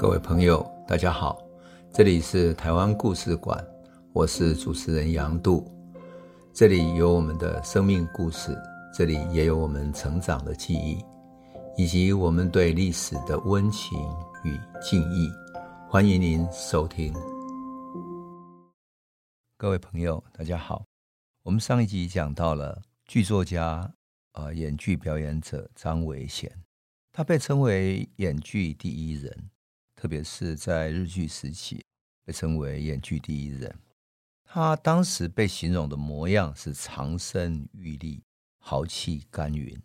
各位朋友，大家好，这里是台湾故事馆，我是主持人杨度，这里有我们的生命故事，这里也有我们成长的记忆，以及我们对历史的温情与敬意。欢迎您收听。各位朋友，大家好，我们上一集讲到了剧作家、呃，演剧表演者张维贤，他被称为演剧第一人。特别是在日剧时期，被称为演剧第一人。他当时被形容的模样是长身玉立、豪气干云，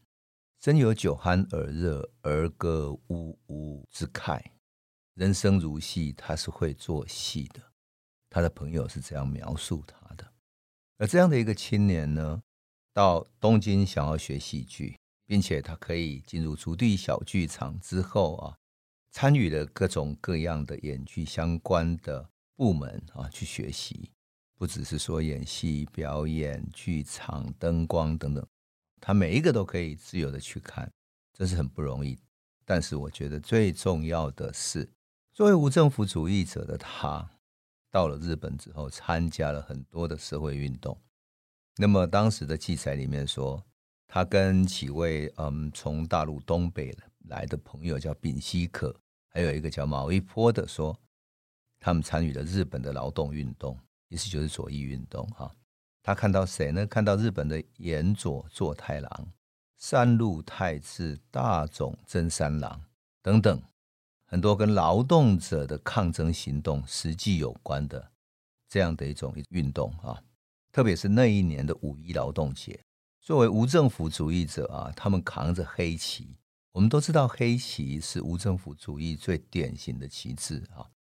真有酒酣耳热、儿歌呜呜之慨。人生如戏，他是会做戏的。他的朋友是这样描述他的。而这样的一个青年呢，到东京想要学戏剧，并且他可以进入足地小剧场之后啊。参与了各种各样的演剧相关的部门啊，去学习，不只是说演戏、表演、剧场、灯光等等，他每一个都可以自由的去看，这是很不容易。但是我觉得最重要的是，作为无政府主义者的他，到了日本之后，参加了很多的社会运动。那么当时的记载里面说，他跟几位嗯从大陆东北来的朋友叫丙西可。还有一个叫毛一坡的说，他们参与了日本的劳动运动，意思就是左翼运动哈。他看到谁呢？看到日本的岩佐作太郎、山路太次、大冢真三郎等等很多跟劳动者的抗争行动实际有关的这样的一种运动啊。特别是那一年的五一劳动节，作为无政府主义者啊，他们扛着黑旗。我们都知道黑旗是无政府主义最典型的旗帜啊。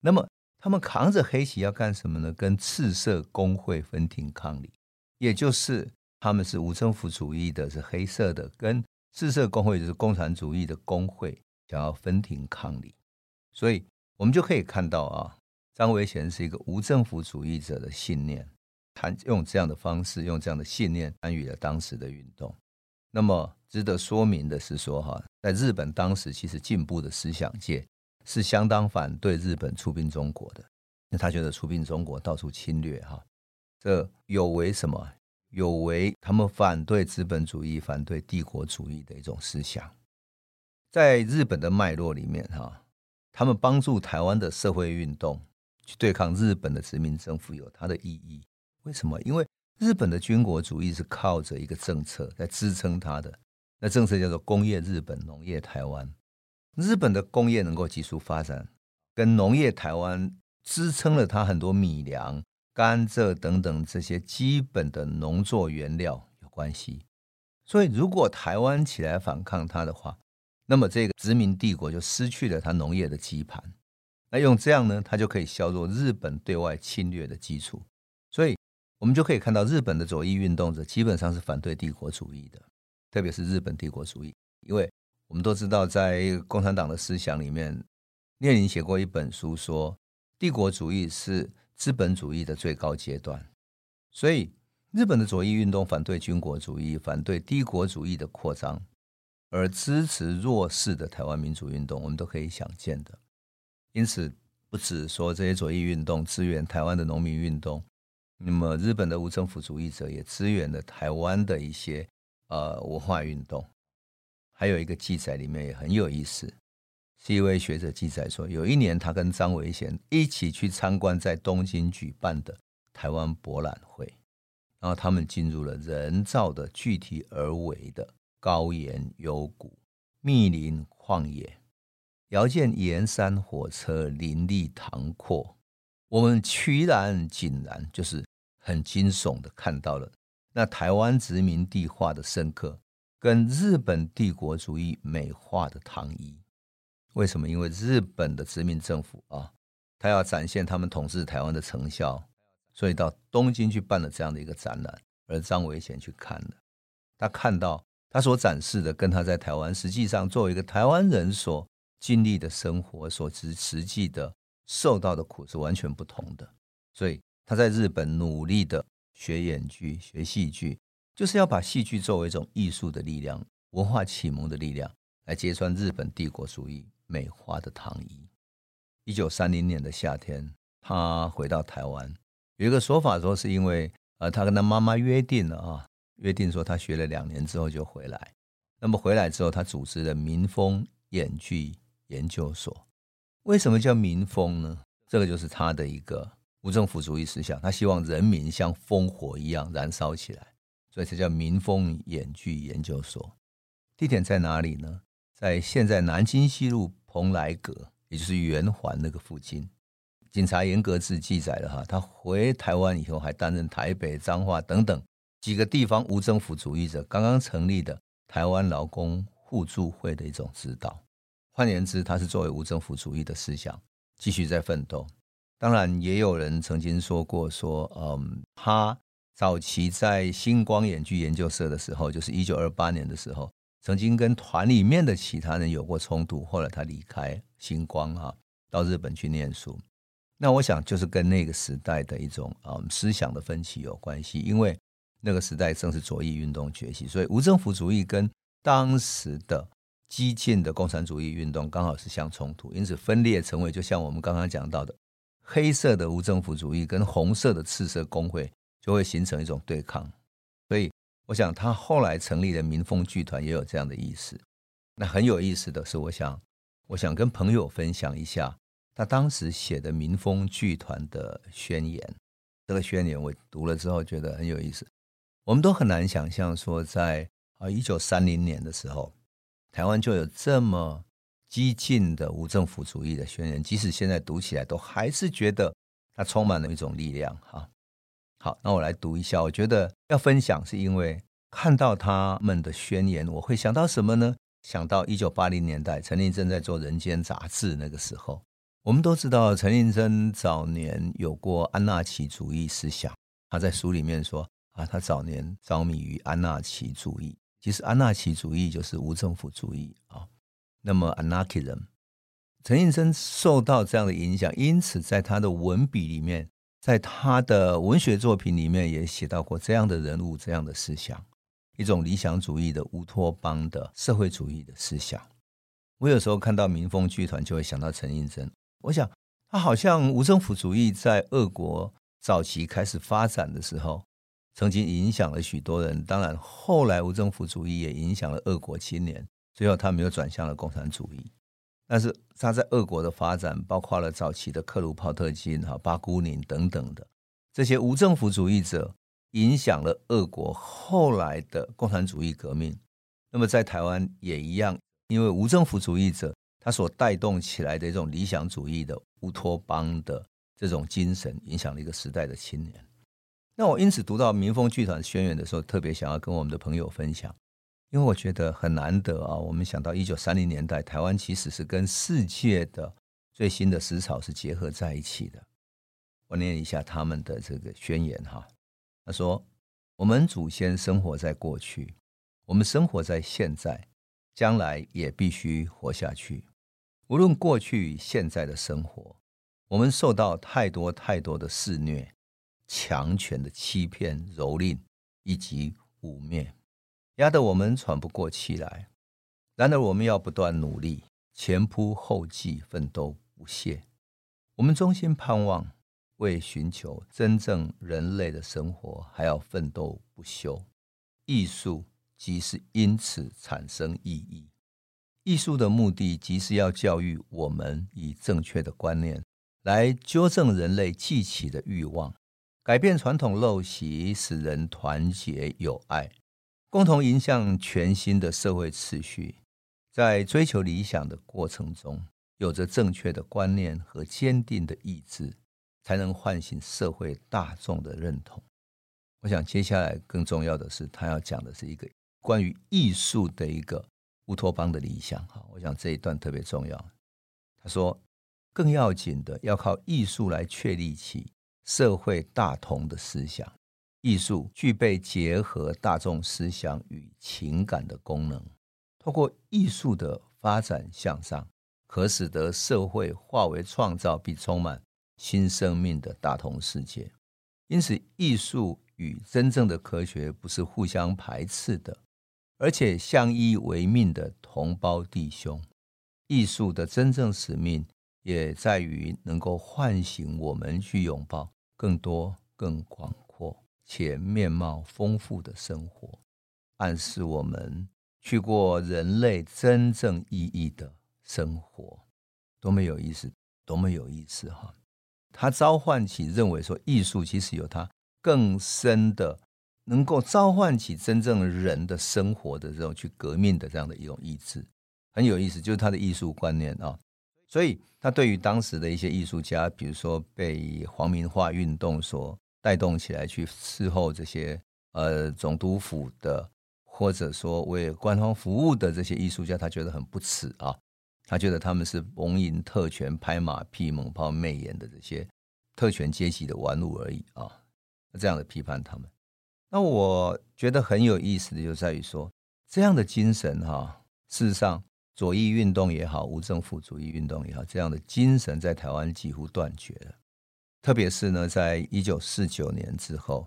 那么他们扛着黑旗要干什么呢？跟赤色工会分庭抗礼，也就是他们是无政府主义的，是黑色的；跟赤色工会就是共产主义的工会，想要分庭抗礼。所以我们就可以看到啊，张维贤是一个无政府主义者的信念，他用这样的方式，用这样的信念参与了当时的运动。那么值得说明的是说，哈，在日本当时其实进步的思想界是相当反对日本出兵中国的，那他觉得出兵中国到处侵略，哈，这有违什么？有违他们反对资本主义、反对帝国主义的一种思想。在日本的脉络里面，哈，他们帮助台湾的社会运动去对抗日本的殖民政府有它的意义。为什么？因为日本的军国主义是靠着一个政策在支撑它的，那政策叫做工业日本，农业台湾。日本的工业能够急速发展，跟农业台湾支撑了它很多米粮、甘蔗等等这些基本的农作原料有关系。所以，如果台湾起来反抗它的话，那么这个殖民帝国就失去了它农业的基盘。那用这样呢，它就可以削弱日本对外侵略的基础。所以。我们就可以看到，日本的左翼运动者基本上是反对帝国主义的，特别是日本帝国主义。因为我们都知道，在共产党的思想里面，列宁写过一本书，说帝国主义是资本主义的最高阶段。所以，日本的左翼运动反对军国主义，反对帝国主义的扩张，而支持弱势的台湾民主运动，我们都可以想见的。因此，不只说这些左翼运动支援台湾的农民运动。那么，日本的无政府主义者也支援了台湾的一些呃文化运动。还有一个记载里面也很有意思，是一位学者记载说，有一年他跟张维贤一起去参观在东京举办的台湾博览会，然后他们进入了人造的具体而为的高岩幽谷、密林旷野，遥见岩山火车林立堂阔，我们趋然井然，就是。很惊悚的看到了那台湾殖民地化的深刻，跟日本帝国主义美化的糖衣。为什么？因为日本的殖民政府啊，他要展现他们统治台湾的成效，所以到东京去办了这样的一个展览。而张维贤去看了，他看到他所展示的，跟他在台湾实际上作为一个台湾人所经历的生活，所实实际的受到的苦是完全不同的，所以。他在日本努力的学演剧、学戏剧，就是要把戏剧作为一种艺术的力量、文化启蒙的力量，来揭穿日本帝国主义美化的糖衣。一九三零年的夏天，他回到台湾。有一个说法说，是因为呃，他跟他妈妈约定了啊，约定说他学了两年之后就回来。那么回来之后，他组织了民风演剧研究所。为什么叫民风呢？这个就是他的一个无政府主义思想，他希望人民像烽火一样燃烧起来，所以才叫民风演剧研究所。地点在哪里呢？在现在南京西路蓬莱阁，也就是圆环那个附近。警察严格志记载了哈，他回台湾以后，还担任台北、彰化等等几个地方无政府主义者刚刚成立的台湾劳工互助会的一种指导。换言之，他是作为无政府主义的思想继续在奋斗。当然，也有人曾经说过说，嗯，他早期在星光演剧研究社的时候，就是一九二八年的时候。曾经跟团里面的其他人有过冲突，后来他离开星光哈，到日本去念书。那我想就是跟那个时代的一种啊思想的分歧有关系，因为那个时代正是左翼运动崛起，所以无政府主义跟当时的激进的共产主义运动刚好是相冲突，因此分裂成为就像我们刚刚讲到的黑色的无政府主义跟红色的赤色工会就会形成一种对抗，所以。我想他后来成立的民风剧团也有这样的意思。那很有意思的是，我想，我想跟朋友分享一下他当时写的民风剧团的宣言。这个宣言我读了之后觉得很有意思。我们都很难想象说，在啊一九三零年的时候，台湾就有这么激进的无政府主义的宣言，即使现在读起来都还是觉得它充满了一种力量哈。好，那我来读一下。我觉得要分享，是因为看到他们的宣言，我会想到什么呢？想到一九八零年代，陈令真在做《人间》杂志那个时候。我们都知道，陈令真早年有过安纳奇主义思想。他在书里面说啊，他早年着迷于安纳奇主义。其实，安纳奇主义就是无政府主义。那么，Anarchism，陈令真受到这样的影响，因此在他的文笔里面。在他的文学作品里面也写到过这样的人物、这样的思想，一种理想主义的乌托邦的社会主义的思想。我有时候看到民风剧团，就会想到陈令真。我想，他好像无政府主义在俄国早期开始发展的时候，曾经影响了许多人。当然，后来无政府主义也影响了俄国青年，最后他们又转向了共产主义。但是他在俄国的发展，包括了早期的克鲁泡特金、哈巴古宁等等的这些无政府主义者，影响了俄国后来的共产主义革命。那么在台湾也一样，因为无政府主义者他所带动起来的一种理想主义的乌托邦的这种精神，影响了一个时代的青年。那我因此读到民风剧团宣言的时候，特别想要跟我们的朋友分享。因为我觉得很难得啊！我们想到一九三零年代，台湾其实是跟世界的最新的思潮是结合在一起的。我念一下他们的这个宣言哈。他说：“我们祖先生活在过去，我们生活在现在，将来也必须活下去。无论过去与现在的生活，我们受到太多太多的肆虐、强权的欺骗、蹂躏以及污蔑。”压得我们喘不过气来，然而我们要不断努力，前仆后继，奋斗不懈。我们衷心盼望，为寻求真正人类的生活，还要奋斗不休。艺术即是因此产生意义。艺术的目的，即是要教育我们以正确的观念，来纠正人类既起的欲望，改变传统陋习，使人团结友爱。共同迎向全新的社会秩序，在追求理想的过程中，有着正确的观念和坚定的意志，才能唤醒社会大众的认同。我想，接下来更重要的是，他要讲的是一个关于艺术的一个乌托邦的理想。哈，我想这一段特别重要。他说，更要紧的，要靠艺术来确立起社会大同的思想。艺术具备结合大众思想与情感的功能，透过艺术的发展向上，可使得社会化为创造并充满新生命的大同世界。因此，艺术与真正的科学不是互相排斥的，而且相依为命的同胞弟兄。艺术的真正使命也在于能够唤醒我们去拥抱更多、更广且面貌丰富的生活，暗示我们去过人类真正意义的生活，多么有意思，多么有意思哈！他召唤起认为说，艺术其实有它更深的，能够召唤起真正人的生活的这种去革命的这样的一种意志，很有意思，就是他的艺术观念啊。所以，他对于当时的一些艺术家，比如说被皇民化运动所带动起来去伺候这些呃总督府的，或者说为官方服务的这些艺术家，他觉得很不齿啊。他觉得他们是蒙淫特权、拍马屁、猛抛媚眼的这些特权阶级的玩物而已啊。这样的批判他们。那我觉得很有意思的就在于说，这样的精神哈、事实上。左翼运动也好，无政府主义运动也好，这样的精神在台湾几乎断绝了。特别是呢，在一九四九年之后，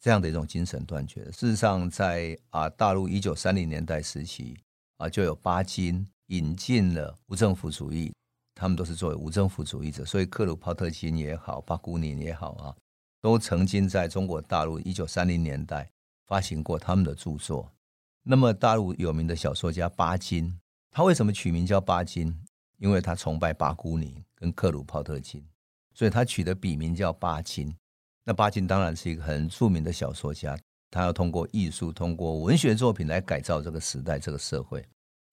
这样的一种精神断绝。事实上在，啊大陆一九三零年代时期啊，就有巴金引进了无政府主义，他们都是作为无政府主义者，所以克鲁泡特金也好，巴姑宁也好啊，都曾经在中国大陆一九三零年代发行过他们的著作。那么，大陆有名的小说家巴金。他为什么取名叫巴金？因为他崇拜巴姑宁跟克鲁泡特金，所以他取的笔名叫巴金。那巴金当然是一个很著名的小说家，他要通过艺术、通过文学作品来改造这个时代、这个社会。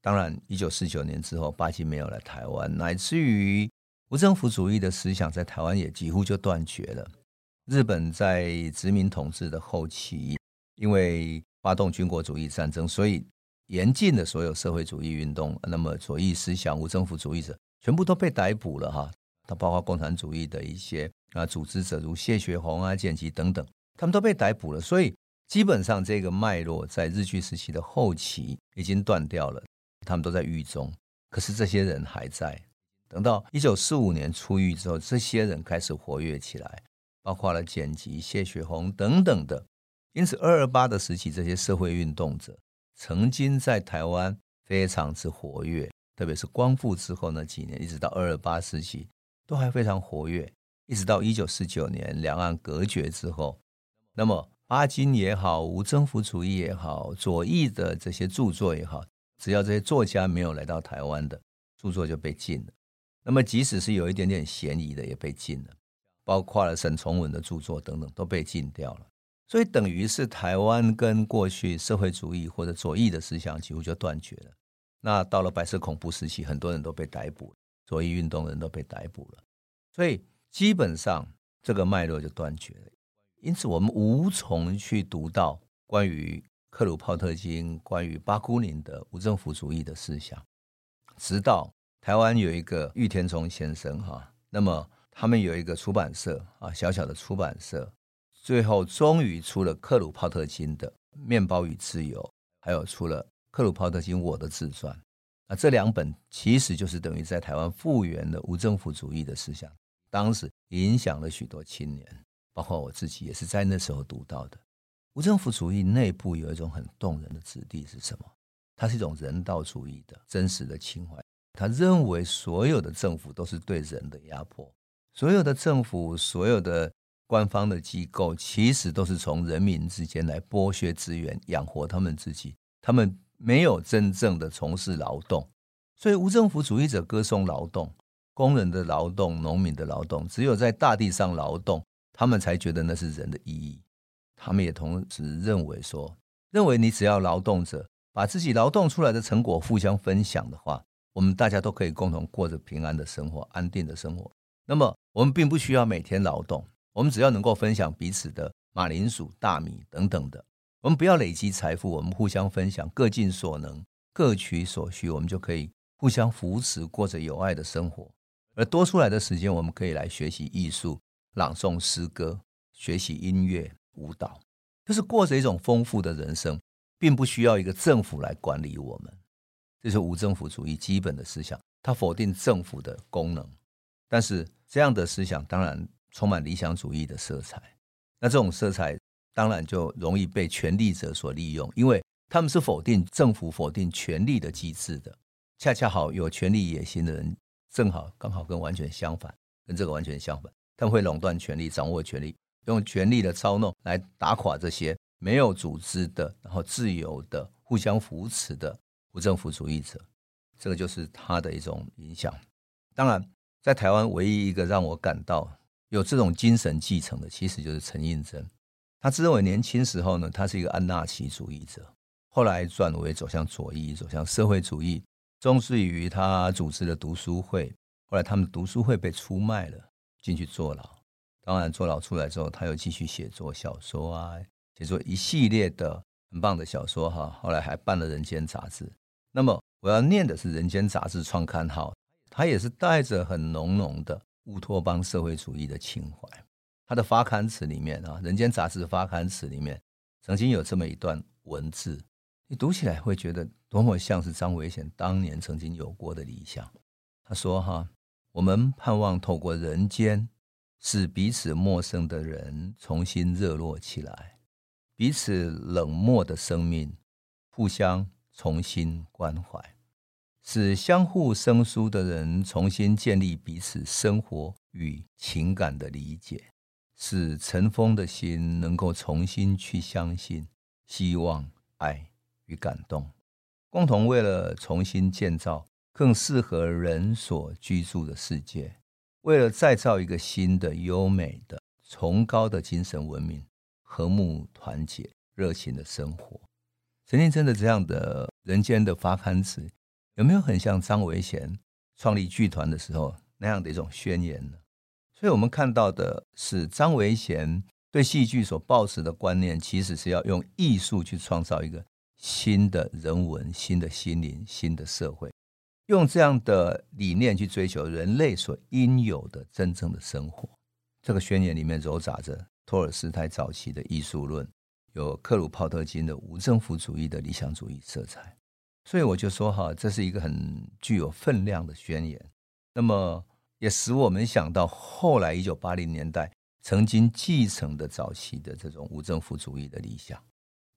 当然，一九四九年之后，巴金没有来台湾，乃至于无政府主义的思想在台湾也几乎就断绝了。日本在殖民统治的后期，因为发动军国主义战争，所以。严禁的所有社会主义运动，那么左翼思想、无政府主义者全部都被逮捕了哈。他包括共产主义的一些啊组织者，如谢雪红啊、简吉等等，他们都被逮捕了。所以基本上这个脉络在日据时期的后期已经断掉了，他们都在狱中。可是这些人还在。等到一九四五年出狱之后，这些人开始活跃起来，包括了剪辑、谢雪红等等的。因此，二二八的时期，这些社会运动者。曾经在台湾非常之活跃，特别是光复之后那几年，一直到二二八时期，都还非常活跃。一直到一九四九年两岸隔绝之后，那么巴金也好，无政府主义也好，左翼的这些著作也好，只要这些作家没有来到台湾的著作就被禁了。那么即使是有一点点嫌疑的也被禁了，包括了沈从文的著作等等都被禁掉了。所以等于是台湾跟过去社会主义或者左翼的思想几乎就断绝了。那到了白色恐怖时期，很多人都被逮捕，左翼运动人都被逮捕了。所以基本上这个脉络就断绝了。因此我们无从去读到关于克鲁泡特金、关于巴姑宁的无政府主义的思想。直到台湾有一个玉田聪先生哈，那么他们有一个出版社啊，小小的出版社。最后终于出了克鲁泡特金的《面包与自由》，还有出了克鲁泡特金我的自传。那这两本其实就是等于在台湾复原了无政府主义的思想，当时影响了许多青年，包括我自己也是在那时候读到的。无政府主义内部有一种很动人的质地是什么？它是一种人道主义的真实的情怀。他认为所有的政府都是对人的压迫，所有的政府，所有的。官方的机构其实都是从人民之间来剥削资源，养活他们自己。他们没有真正的从事劳动，所以无政府主义者歌颂劳动，工人的劳动、农民的劳动，只有在大地上劳动，他们才觉得那是人的意义。他们也同时认为说，认为你只要劳动者把自己劳动出来的成果互相分享的话，我们大家都可以共同过着平安的生活、安定的生活。那么，我们并不需要每天劳动。我们只要能够分享彼此的马铃薯、大米等等的，我们不要累积财富，我们互相分享，各尽所能，各取所需，我们就可以互相扶持，过着有爱的生活。而多出来的时间，我们可以来学习艺术、朗诵诗歌、学习音乐、舞蹈，就是过着一种丰富的人生，并不需要一个政府来管理我们。这是无政府主义基本的思想，它否定政府的功能，但是这样的思想当然。充满理想主义的色彩，那这种色彩当然就容易被权力者所利用，因为他们是否定政府、否定权力的机制的。恰恰好有权力野心的人正好刚好跟完全相反，跟这个完全相反，他们会垄断权力，掌握权力，用权力的操弄来打垮这些没有组织的，然后自由的、互相扶持的无政府主义者。这个就是他的一种影响。当然，在台湾唯一一个让我感到有这种精神继承的，其实就是陈映真。他自认为年轻时候呢，他是一个安纳奇主义者，后来转为走向左翼，走向社会主义，终至于他组织了读书会。后来他们读书会被出卖了，进去坐牢。当然，坐牢出来之后，他又继续写作小说啊，写作一系列的很棒的小说哈。后来还办了《人间》杂志。那么我要念的是《人间》杂志创刊号，他也是带着很浓浓的乌托邦社会主义的情怀。他的发刊词里面啊，《人间》杂志发刊词里面曾经有这么一段文字，你读起来会觉得多么像是张维贤当年曾经有过的理想。他说：“哈，我们盼望透过人间，使彼此陌生的人重新热络起来，彼此冷漠的生命互相。”重新关怀，使相互生疏的人重新建立彼此生活与情感的理解，使尘封的心能够重新去相信、希望、爱与感动，共同为了重新建造更适合人所居住的世界，为了再造一个新的、优美的、崇高的精神文明，和睦、团结、热情的生活。陈映真的这样的人间的发刊词，有没有很像张维贤创立剧团的时候那样的一种宣言呢？所以，我们看到的是张维贤对戏剧所抱持的观念，其实是要用艺术去创造一个新的人文、新的心灵、新的社会，用这样的理念去追求人类所应有的真正的生活。这个宣言里面揉杂着托尔斯泰早期的艺术论。有克鲁泡特金的无政府主义的理想主义色彩，所以我就说哈，这是一个很具有分量的宣言。那么也使我们想到后来一九八零年代曾经继承的早期的这种无政府主义的理想。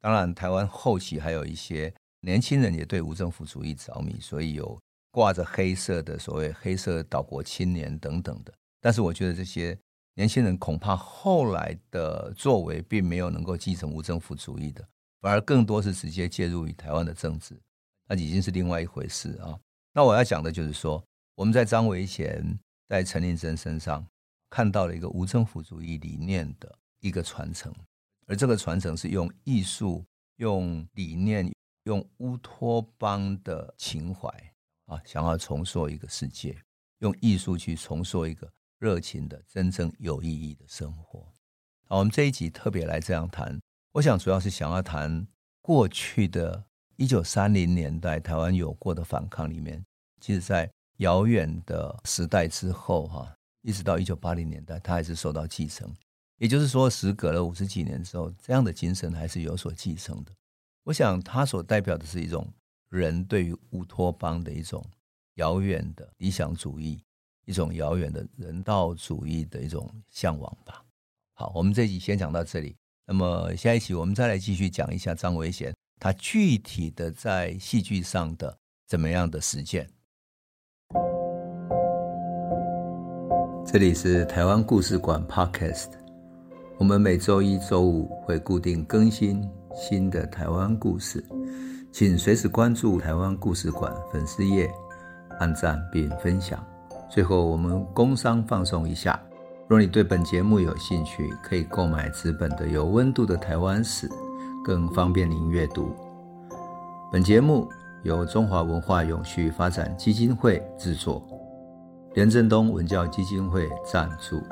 当然，台湾后期还有一些年轻人也对无政府主义着迷，所以有挂着黑色的所谓“黑色岛国青年”等等的。但是我觉得这些。年轻人恐怕后来的作为并没有能够继承无政府主义的，反而更多是直接介入于台湾的政治，那已经是另外一回事啊。那我要讲的就是说，我们在张维贤、在陈映真身上看到了一个无政府主义理念的一个传承，而这个传承是用艺术、用理念、用乌托邦的情怀啊，想要重塑一个世界，用艺术去重塑一个。热情的、真正有意义的生活。好，我们这一集特别来这样谈，我想主要是想要谈过去的一九三零年代台湾有过的反抗里面，其实，在遥远的时代之后，哈，一直到一九八零年代，它还是受到继承。也就是说，时隔了五十几年之后，这样的精神还是有所继承的。我想，它所代表的是一种人对于乌托邦的一种遥远的理想主义。一种遥远的人道主义的一种向往吧。好，我们这集先讲到这里。那么下一期我们再来继续讲一下张维贤他具体的在戏剧上的怎么样的实践。这里是台湾故事馆 Podcast，我们每周一、周五会固定更新新的台湾故事，请随时关注台湾故事馆粉丝页，按赞并分享。最后，我们工商放送一下。若你对本节目有兴趣，可以购买纸本的《有温度的台湾史》，更方便您阅读。本节目由中华文化永续发展基金会制作，廉政东文教基金会赞助。